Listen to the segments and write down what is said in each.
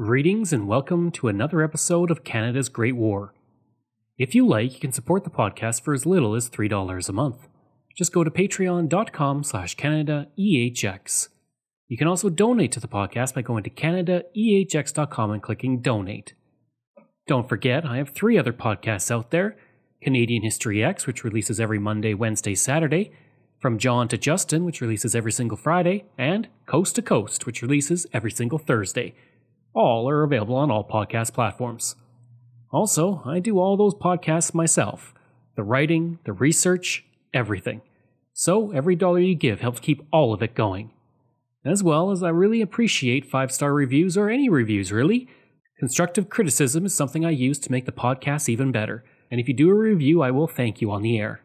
Greetings and welcome to another episode of Canada's Great War. If you like, you can support the podcast for as little as $3 a month. Just go to patreon.com slash CanadaEHX. You can also donate to the podcast by going to CanadaEHX.com and clicking donate. Don't forget, I have three other podcasts out there Canadian History X, which releases every Monday, Wednesday, Saturday, From John to Justin, which releases every single Friday, and Coast to Coast, which releases every single Thursday. All are available on all podcast platforms. Also, I do all those podcasts myself the writing, the research, everything. So every dollar you give helps keep all of it going. As well as I really appreciate five star reviews or any reviews, really. Constructive criticism is something I use to make the podcast even better, and if you do a review, I will thank you on the air.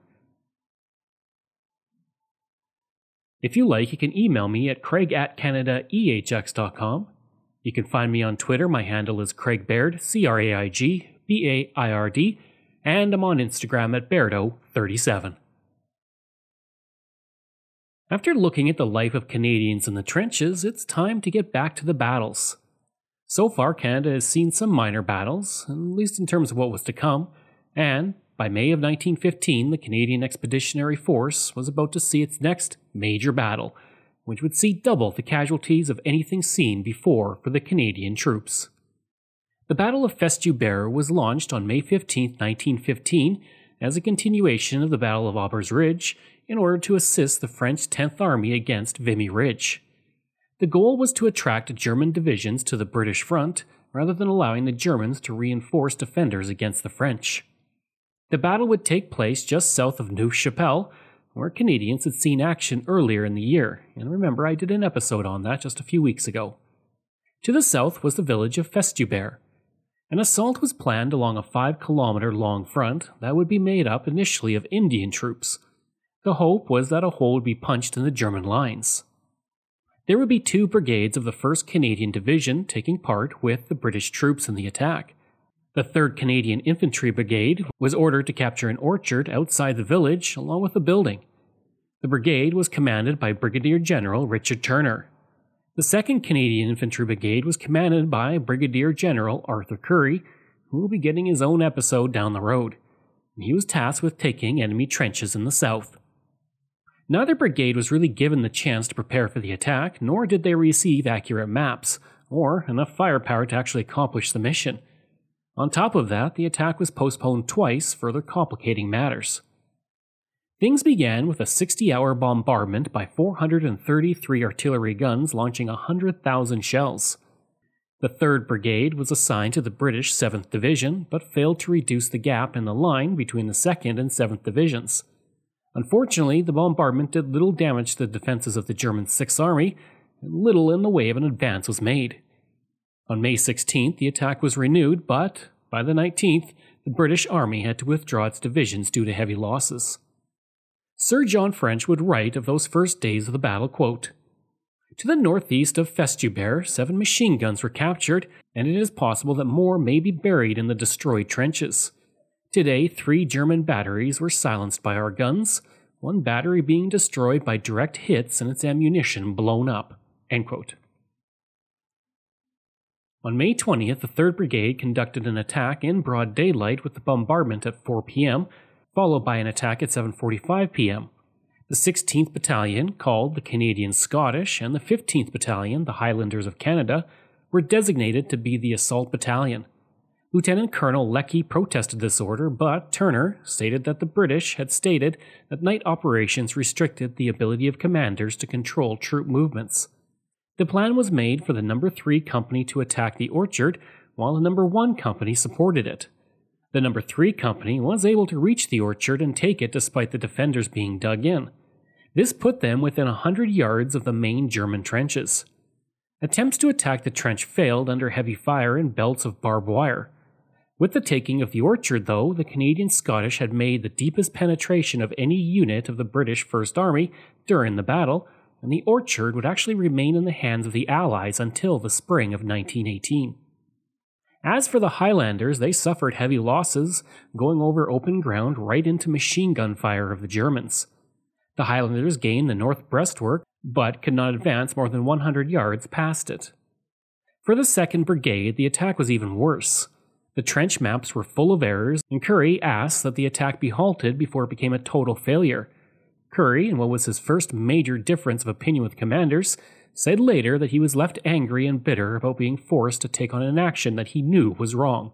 If you like, you can email me at craig at canadaehx.com you can find me on Twitter. My handle is Craig Baird, C R A I G B A I R D, and I'm on Instagram at Bairdo37. After looking at the life of Canadians in the trenches, it's time to get back to the battles. So far, Canada has seen some minor battles, at least in terms of what was to come, and by May of 1915, the Canadian Expeditionary Force was about to see its next major battle which would see double the casualties of anything seen before for the Canadian troops. The Battle of Festubert was launched on May 15, 1915, as a continuation of the Battle of Aubers Ridge in order to assist the French 10th Army against Vimy Ridge. The goal was to attract German divisions to the British front rather than allowing the Germans to reinforce defenders against the French. The battle would take place just south of Neuve Chapelle, where Canadians had seen action earlier in the year, and remember I did an episode on that just a few weeks ago. To the south was the village of Festubert. An assault was planned along a 5 kilometer long front that would be made up initially of Indian troops. The hope was that a hole would be punched in the German lines. There would be two brigades of the 1st Canadian Division taking part with the British troops in the attack. The 3rd Canadian Infantry Brigade was ordered to capture an orchard outside the village along with a building. The brigade was commanded by Brigadier General Richard Turner. The 2nd Canadian Infantry Brigade was commanded by Brigadier General Arthur Currie, who will be getting his own episode down the road. He was tasked with taking enemy trenches in the south. Neither brigade was really given the chance to prepare for the attack, nor did they receive accurate maps, or enough firepower to actually accomplish the mission. On top of that, the attack was postponed twice, further complicating matters. Things began with a 60 hour bombardment by 433 artillery guns launching 100,000 shells. The 3rd Brigade was assigned to the British 7th Division, but failed to reduce the gap in the line between the 2nd and 7th Divisions. Unfortunately, the bombardment did little damage to the defenses of the German 6th Army, and little in the way of an advance was made. On May 16th, the attack was renewed, but by the 19th, the British Army had to withdraw its divisions due to heavy losses. Sir John French would write of those first days of the battle, quote, To the northeast of Festubert, seven machine guns were captured, and it is possible that more may be buried in the destroyed trenches. Today, three German batteries were silenced by our guns, one battery being destroyed by direct hits and its ammunition blown up. End quote. On May 20th, the 3rd Brigade conducted an attack in broad daylight with the bombardment at 4 p.m., followed by an attack at 7:45 p.m. The 16th Battalion, called the Canadian Scottish, and the 15th Battalion, the Highlanders of Canada, were designated to be the assault battalion. Lieutenant Colonel Leckie protested this order, but Turner stated that the British had stated that night operations restricted the ability of commanders to control troop movements. The plan was made for the number 3 company to attack the orchard while the number 1 company supported it. The number 3 company was able to reach the orchard and take it despite the defenders being dug in. This put them within a hundred yards of the main German trenches. Attempts to attack the trench failed under heavy fire and belts of barbed wire. With the taking of the orchard, though, the Canadian Scottish had made the deepest penetration of any unit of the British First Army during the battle, and the orchard would actually remain in the hands of the Allies until the spring of 1918. As for the Highlanders, they suffered heavy losses, going over open ground right into machine gun fire of the Germans. The Highlanders gained the north breastwork, but could not advance more than 100 yards past it. For the 2nd Brigade, the attack was even worse. The trench maps were full of errors, and Currie asked that the attack be halted before it became a total failure. Currie, in what was his first major difference of opinion with commanders, said later that he was left angry and bitter about being forced to take on an action that he knew was wrong.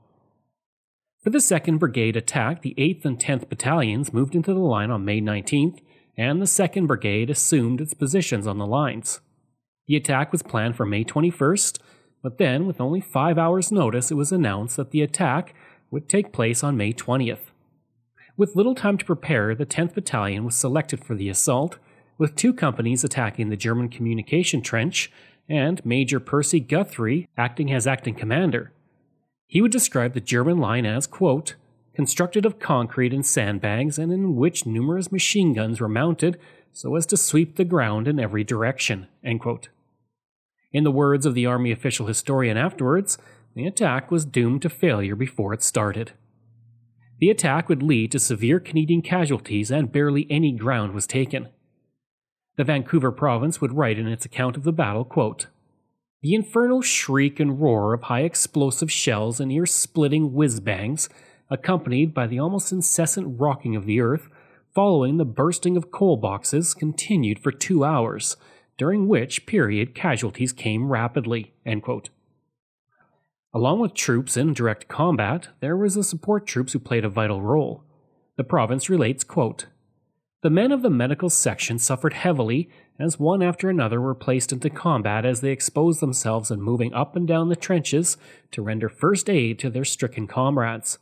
For the 2nd Brigade attack, the 8th and 10th Battalions moved into the line on May 19th, and the 2nd Brigade assumed its positions on the lines. The attack was planned for May 21st, but then, with only five hours' notice, it was announced that the attack would take place on May 20th. With little time to prepare, the 10th Battalion was selected for the assault, with two companies attacking the German communication trench and Major Percy Guthrie acting as acting commander. He would describe the German line as, quote, constructed of concrete and sandbags and in which numerous machine guns were mounted so as to sweep the ground in every direction. In the words of the Army official historian afterwards, the attack was doomed to failure before it started. The attack would lead to severe Canadian casualties and barely any ground was taken. The Vancouver province would write in its account of the battle, quote, the infernal shriek and roar of high explosive shells and ear splitting whiz bangs, accompanied by the almost incessant rocking of the earth, following the bursting of coal boxes, continued for two hours, during which period casualties came rapidly. Along with troops in direct combat, there was the support troops who played a vital role. The province relates, quote, The men of the medical section suffered heavily as one after another were placed into combat as they exposed themselves in moving up and down the trenches to render first aid to their stricken comrades.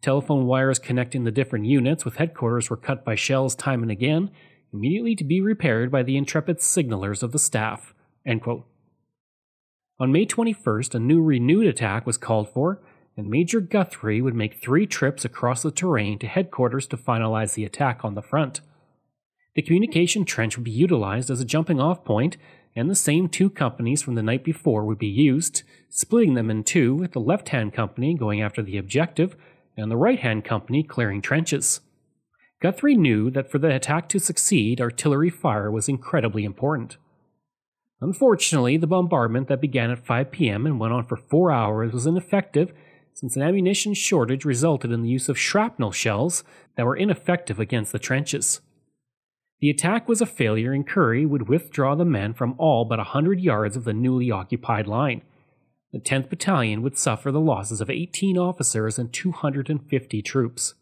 Telephone wires connecting the different units with headquarters were cut by shells time and again, immediately to be repaired by the intrepid signalers of the staff. On May 21st, a new renewed attack was called for, and Major Guthrie would make three trips across the terrain to headquarters to finalize the attack on the front. The communication trench would be utilized as a jumping off point, and the same two companies from the night before would be used, splitting them in two, with the left hand company going after the objective and the right hand company clearing trenches. Guthrie knew that for the attack to succeed, artillery fire was incredibly important. Unfortunately, the bombardment that began at 5 p.m. and went on for four hours was ineffective since an ammunition shortage resulted in the use of shrapnel shells that were ineffective against the trenches. The attack was a failure, and Currie would withdraw the men from all but a hundred yards of the newly occupied line. The 10th Battalion would suffer the losses of 18 officers and 250 troops.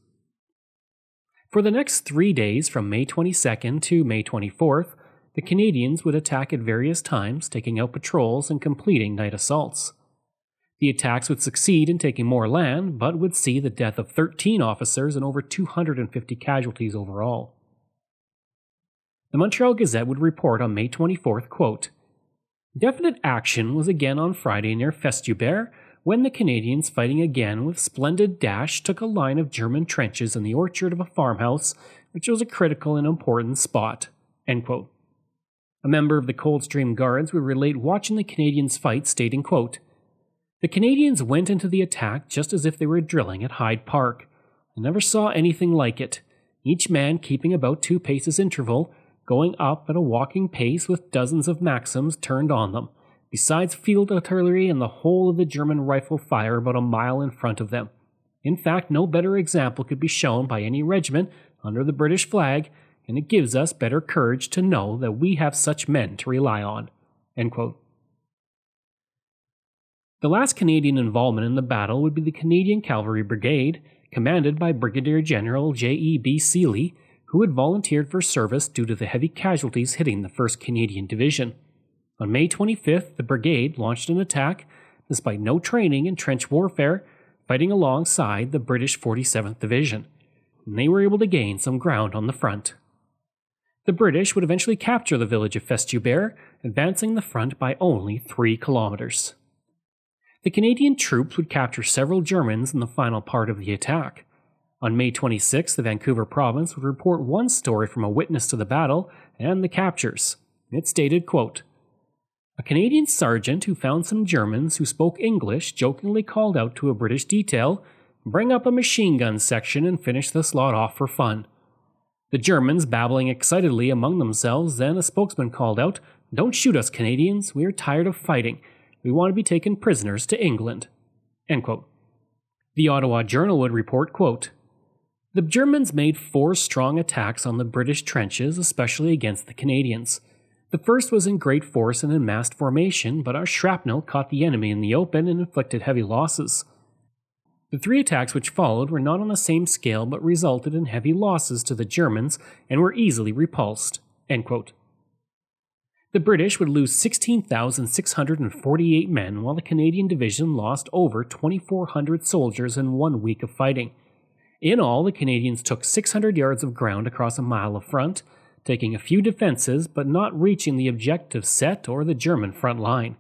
For the next three days, from May 22nd to May 24th, the Canadians would attack at various times, taking out patrols and completing night assaults. The attacks would succeed in taking more land, but would see the death of 13 officers and over 250 casualties overall. The Montreal Gazette would report on May 24th, quote, Definite action was again on Friday near Festubert when the Canadians fighting again with splendid dash took a line of German trenches in the orchard of a farmhouse, which was a critical and important spot. A member of the Coldstream Guards would relate watching the Canadians fight, stating, quote, The Canadians went into the attack just as if they were drilling at Hyde Park. I never saw anything like it. Each man keeping about two paces interval, going up at a walking pace with dozens of Maxims turned on them, besides field artillery and the whole of the German rifle fire about a mile in front of them. In fact, no better example could be shown by any regiment under the British flag, and it gives us better courage to know that we have such men to rely on. The last Canadian involvement in the battle would be the Canadian Cavalry Brigade, commanded by Brigadier General J.E.B. Seely, who had volunteered for service due to the heavy casualties hitting the 1st Canadian Division. On May 25th, the brigade launched an attack, despite no training in trench warfare, fighting alongside the British 47th Division. And they were able to gain some ground on the front. The British would eventually capture the village of Festubert, advancing the front by only three kilometers. The Canadian troops would capture several Germans in the final part of the attack. On May 26, the Vancouver province would report one story from a witness to the battle and the captures. It stated, quote, A Canadian sergeant who found some Germans who spoke English jokingly called out to a British detail, Bring up a machine gun section and finish this lot off for fun. The Germans babbling excitedly among themselves, then a spokesman called out, Don't shoot us, Canadians. We are tired of fighting. We want to be taken prisoners to England. The Ottawa Journal would report, quote, The Germans made four strong attacks on the British trenches, especially against the Canadians. The first was in great force and in massed formation, but our shrapnel caught the enemy in the open and inflicted heavy losses. The three attacks which followed were not on the same scale but resulted in heavy losses to the Germans and were easily repulsed. The British would lose 16,648 men, while the Canadian division lost over 2,400 soldiers in one week of fighting. In all, the Canadians took 600 yards of ground across a mile of front, taking a few defenses but not reaching the objective set or the German front line.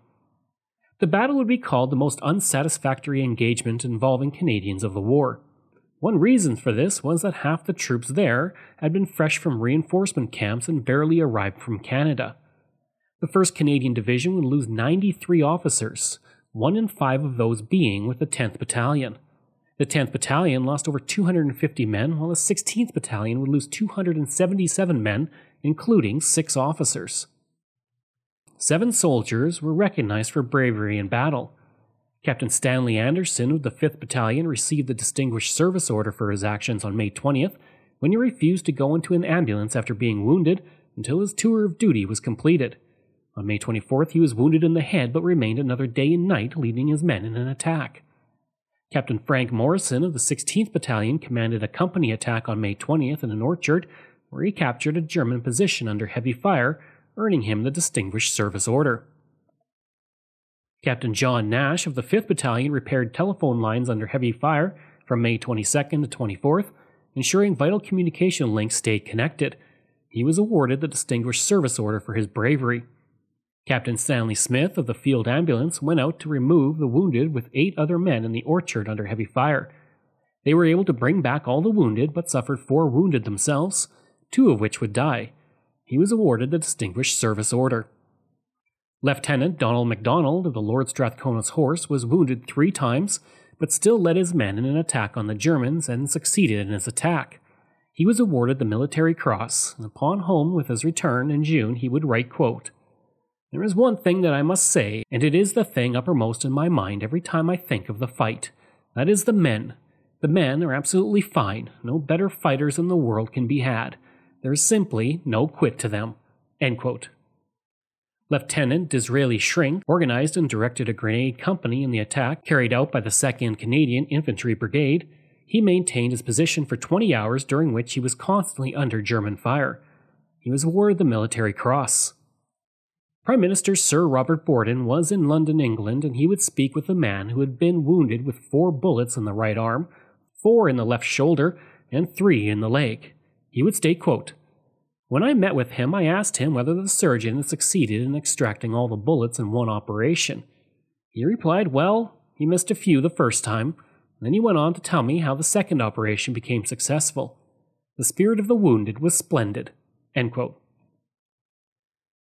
The battle would be called the most unsatisfactory engagement involving Canadians of the war. One reason for this was that half the troops there had been fresh from reinforcement camps and barely arrived from Canada. The 1st Canadian Division would lose 93 officers, one in five of those being with the 10th Battalion. The 10th Battalion lost over 250 men, while the 16th Battalion would lose 277 men, including six officers. Seven soldiers were recognized for bravery in battle. Captain Stanley Anderson of the 5th Battalion received the Distinguished Service Order for his actions on May 20th when he refused to go into an ambulance after being wounded until his tour of duty was completed. On May 24th, he was wounded in the head but remained another day and night leading his men in an attack. Captain Frank Morrison of the 16th Battalion commanded a company attack on May 20th in an orchard where he captured a German position under heavy fire earning him the Distinguished Service Order. Captain John Nash of the 5th Battalion repaired telephone lines under heavy fire from May 22nd to 24th, ensuring vital communication links stayed connected. He was awarded the Distinguished Service Order for his bravery. Captain Stanley Smith of the Field Ambulance went out to remove the wounded with eight other men in the orchard under heavy fire. They were able to bring back all the wounded, but suffered four wounded themselves, two of which would die he was awarded the Distinguished Service Order. Lieutenant Donald MacDonald of the Lord Strathcona's Horse was wounded three times, but still led his men in an attack on the Germans and succeeded in his attack. He was awarded the Military Cross, and upon home with his return in June he would write, quote, There is one thing that I must say, and it is the thing uppermost in my mind every time I think of the fight. That is the men. The men are absolutely fine. No better fighters in the world can be had. There's simply no quit to them. Lieutenant Disraeli Shrink organized and directed a grenade company in the attack carried out by the 2nd Canadian Infantry Brigade. He maintained his position for 20 hours during which he was constantly under German fire. He was awarded the Military Cross. Prime Minister Sir Robert Borden was in London, England, and he would speak with a man who had been wounded with four bullets in the right arm, four in the left shoulder, and three in the leg. He would state, quote, When I met with him, I asked him whether the surgeon had succeeded in extracting all the bullets in one operation. He replied, Well, he missed a few the first time. Then he went on to tell me how the second operation became successful. The spirit of the wounded was splendid.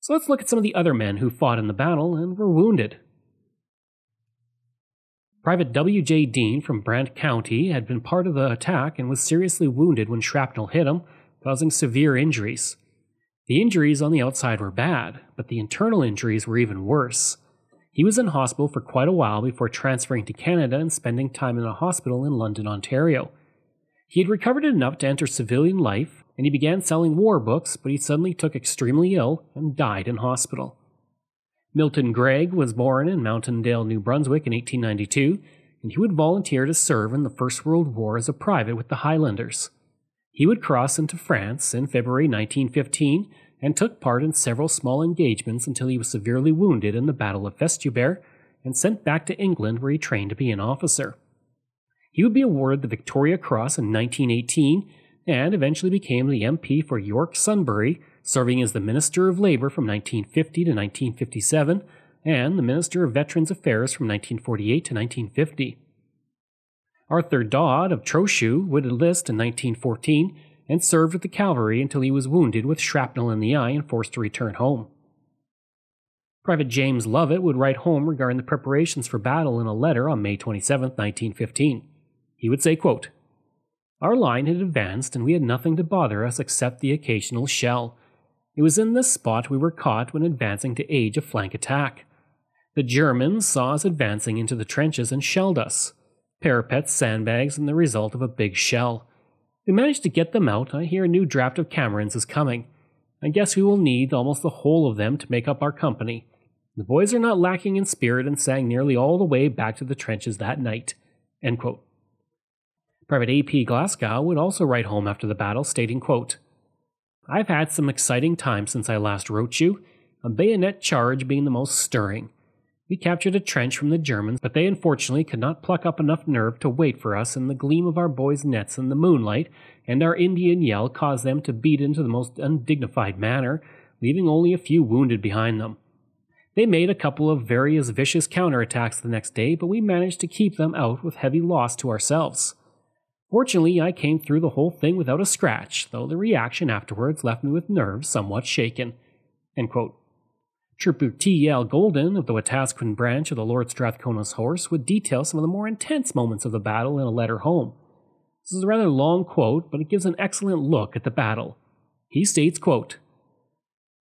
So let's look at some of the other men who fought in the battle and were wounded. Private W.J. Dean from Brant County had been part of the attack and was seriously wounded when shrapnel hit him, causing severe injuries. The injuries on the outside were bad, but the internal injuries were even worse. He was in hospital for quite a while before transferring to Canada and spending time in a hospital in London, Ontario. He had recovered enough to enter civilian life, and he began selling war books, but he suddenly took extremely ill and died in hospital. Milton Gregg was born in Mountaindale, New Brunswick in 1892, and he would volunteer to serve in the First World War as a private with the Highlanders. He would cross into France in February 1915 and took part in several small engagements until he was severely wounded in the Battle of Festubert and sent back to England where he trained to be an officer. He would be awarded the Victoria Cross in 1918 and eventually became the MP for York Sunbury serving as the Minister of Labor from 1950 to 1957 and the Minister of Veterans Affairs from 1948 to 1950. Arthur Dodd of Trochu would enlist in 1914 and served with the cavalry until he was wounded with shrapnel in the eye and forced to return home. Private James Lovett would write home regarding the preparations for battle in a letter on May 27, 1915. He would say, quote, Our line had advanced and we had nothing to bother us except the occasional shell. It was in this spot we were caught when advancing to aid a flank attack. The Germans saw us advancing into the trenches and shelled us. Parapets, sandbags, and the result of a big shell. We managed to get them out. I hear a new draft of Camerons is coming. I guess we will need almost the whole of them to make up our company. The boys are not lacking in spirit and sang nearly all the way back to the trenches that night. Private A.P. Glasgow would also write home after the battle, stating, quote, I've had some exciting times since I last wrote you, a bayonet charge being the most stirring. We captured a trench from the Germans, but they unfortunately could not pluck up enough nerve to wait for us, and the gleam of our boys' nets in the moonlight and our Indian yell caused them to beat into the most undignified manner, leaving only a few wounded behind them. They made a couple of various vicious counterattacks the next day, but we managed to keep them out with heavy loss to ourselves. Fortunately, I came through the whole thing without a scratch, though the reaction afterwards left me with nerves somewhat shaken. Trooper T.L. Golden of the Wetaskiwin branch of the Lord Strathcona's Horse would detail some of the more intense moments of the battle in a letter home. This is a rather long quote, but it gives an excellent look at the battle. He states, quote,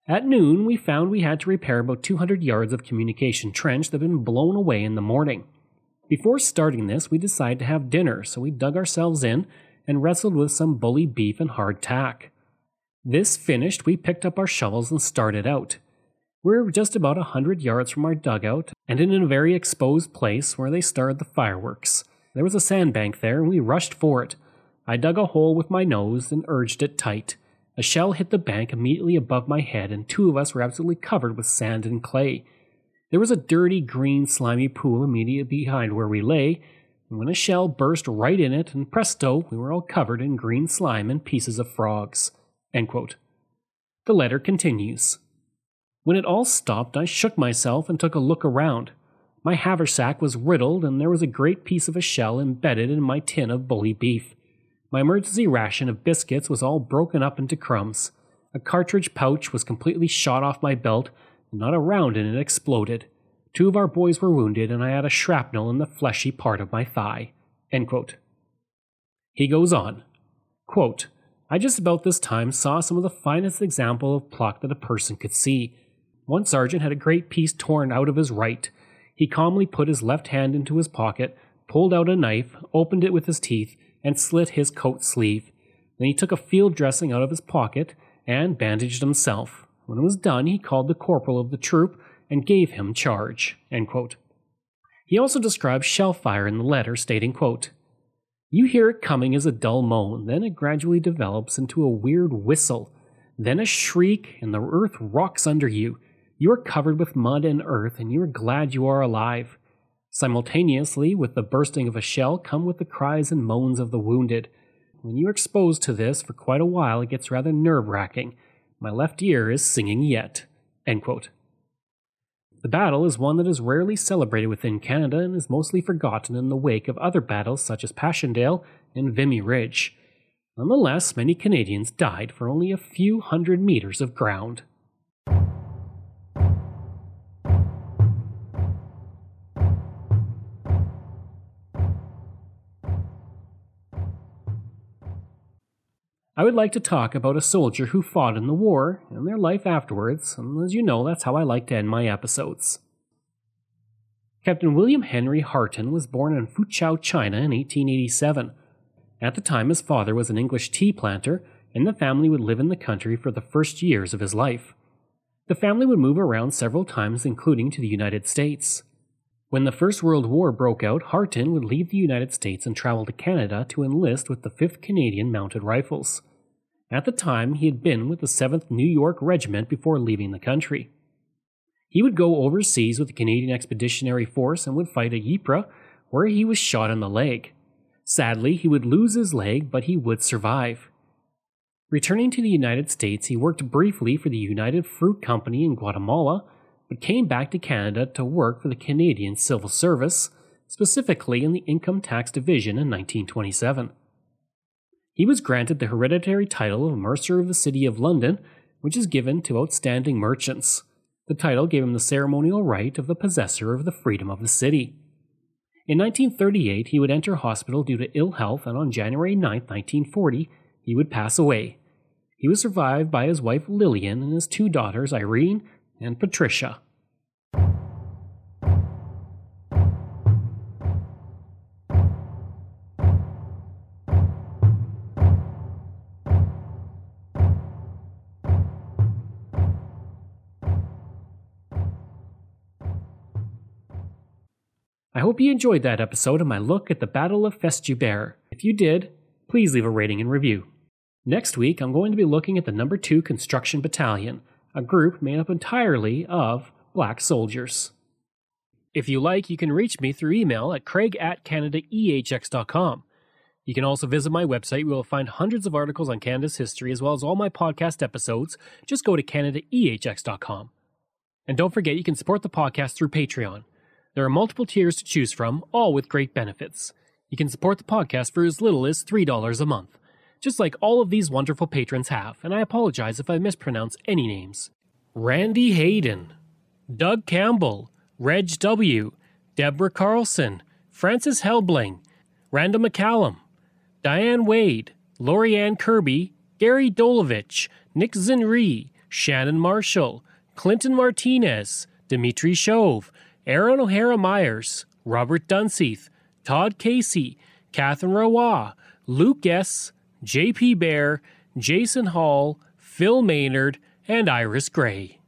At noon, we found we had to repair about 200 yards of communication trench that had been blown away in the morning. Before starting this, we decided to have dinner, so we dug ourselves in and wrestled with some bully beef and hard tack. This finished, we picked up our shovels and started out. We were just about a hundred yards from our dugout and in a very exposed place where they started the fireworks. There was a sandbank there, and we rushed for it. I dug a hole with my nose and urged it tight. A shell hit the bank immediately above my head, and two of us were absolutely covered with sand and clay. There was a dirty, green, slimy pool immediately behind where we lay, and when a shell burst right in it, and presto, we were all covered in green slime and pieces of frogs. The letter continues. When it all stopped, I shook myself and took a look around. My haversack was riddled, and there was a great piece of a shell embedded in my tin of bully beef. My emergency ration of biscuits was all broken up into crumbs. A cartridge pouch was completely shot off my belt, not a round in it exploded. Two of our boys were wounded, and I had a shrapnel in the fleshy part of my thigh. He goes on. Quote, I just about this time saw some of the finest example of pluck that a person could see. One sergeant had a great piece torn out of his right. He calmly put his left hand into his pocket, pulled out a knife, opened it with his teeth, and slit his coat sleeve. Then he took a field dressing out of his pocket and bandaged himself. When it was done, he called the corporal of the troop and gave him charge. He also describes shell fire in the letter, stating, quote, You hear it coming as a dull moan, then it gradually develops into a weird whistle, then a shriek, and the earth rocks under you. You are covered with mud and earth, and you are glad you are alive. Simultaneously with the bursting of a shell come with the cries and moans of the wounded. When you are exposed to this for quite a while, it gets rather nerve wracking. My left ear is singing yet. The battle is one that is rarely celebrated within Canada and is mostly forgotten in the wake of other battles such as Passchendaele and Vimy Ridge. Nonetheless, many Canadians died for only a few hundred meters of ground. I would like to talk about a soldier who fought in the war and their life afterwards, and as you know, that's how I like to end my episodes. Captain William Henry Harton was born in Foochow, China in 1887. At the time, his father was an English tea planter, and the family would live in the country for the first years of his life. The family would move around several times, including to the United States. When the First World War broke out, Harton would leave the United States and travel to Canada to enlist with the 5th Canadian Mounted Rifles. At the time, he had been with the 7th New York Regiment before leaving the country. He would go overseas with the Canadian Expeditionary Force and would fight at Ypres, where he was shot in the leg. Sadly, he would lose his leg, but he would survive. Returning to the United States, he worked briefly for the United Fruit Company in Guatemala, but came back to Canada to work for the Canadian Civil Service, specifically in the Income Tax Division in 1927. He was granted the hereditary title of Mercer of the City of London, which is given to outstanding merchants. The title gave him the ceremonial right of the possessor of the freedom of the city. In 1938, he would enter hospital due to ill health, and on January 9, 1940, he would pass away. He was survived by his wife Lillian and his two daughters, Irene and Patricia. Hope you enjoyed that episode of my look at the Battle of Festubert. If you did, please leave a rating and review. Next week, I'm going to be looking at the Number 2 Construction Battalion, a group made up entirely of black soldiers. If you like, you can reach me through email at craig at canadaehx.com. You can also visit my website where you'll find hundreds of articles on Canada's history as well as all my podcast episodes. Just go to canadaehx.com. And don't forget, you can support the podcast through Patreon. There are multiple tiers to choose from, all with great benefits. You can support the podcast for as little as $3 a month, just like all of these wonderful patrons have, and I apologize if I mispronounce any names. Randy Hayden, Doug Campbell, Reg W., Deborah Carlson, Francis Helbling, Randall McCallum, Diane Wade, Lorianne Kirby, Gary Dolovich, Nick Zinri, Shannon Marshall, Clinton Martinez, Dimitri Shove, Aaron O'Hara Myers, Robert Dunseith, Todd Casey, Catherine Roy, Luke S., J.P. Bear, Jason Hall, Phil Maynard, and Iris Gray.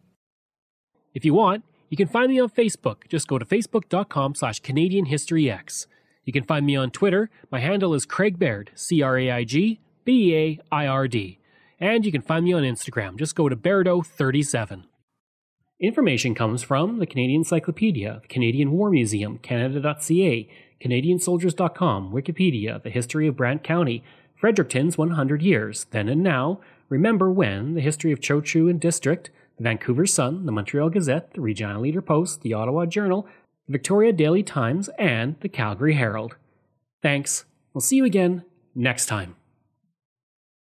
If you want, you can find me on Facebook. Just go to facebook.com slash Canadian History X. You can find me on Twitter. My handle is Craig Baird, C R A I G B A I R D. And you can find me on Instagram. Just go to Bairdo37. Information comes from the Canadian Encyclopedia, the Canadian War Museum, Canada.ca, CanadianSoldiers.com, Wikipedia, the history of Brant County, Fredericton's 100 Years, Then and Now, Remember When, the history of Chouteau and District, the Vancouver Sun, the Montreal Gazette, the Regina Leader Post, the Ottawa Journal, the Victoria Daily Times, and the Calgary Herald. Thanks. We'll see you again next time.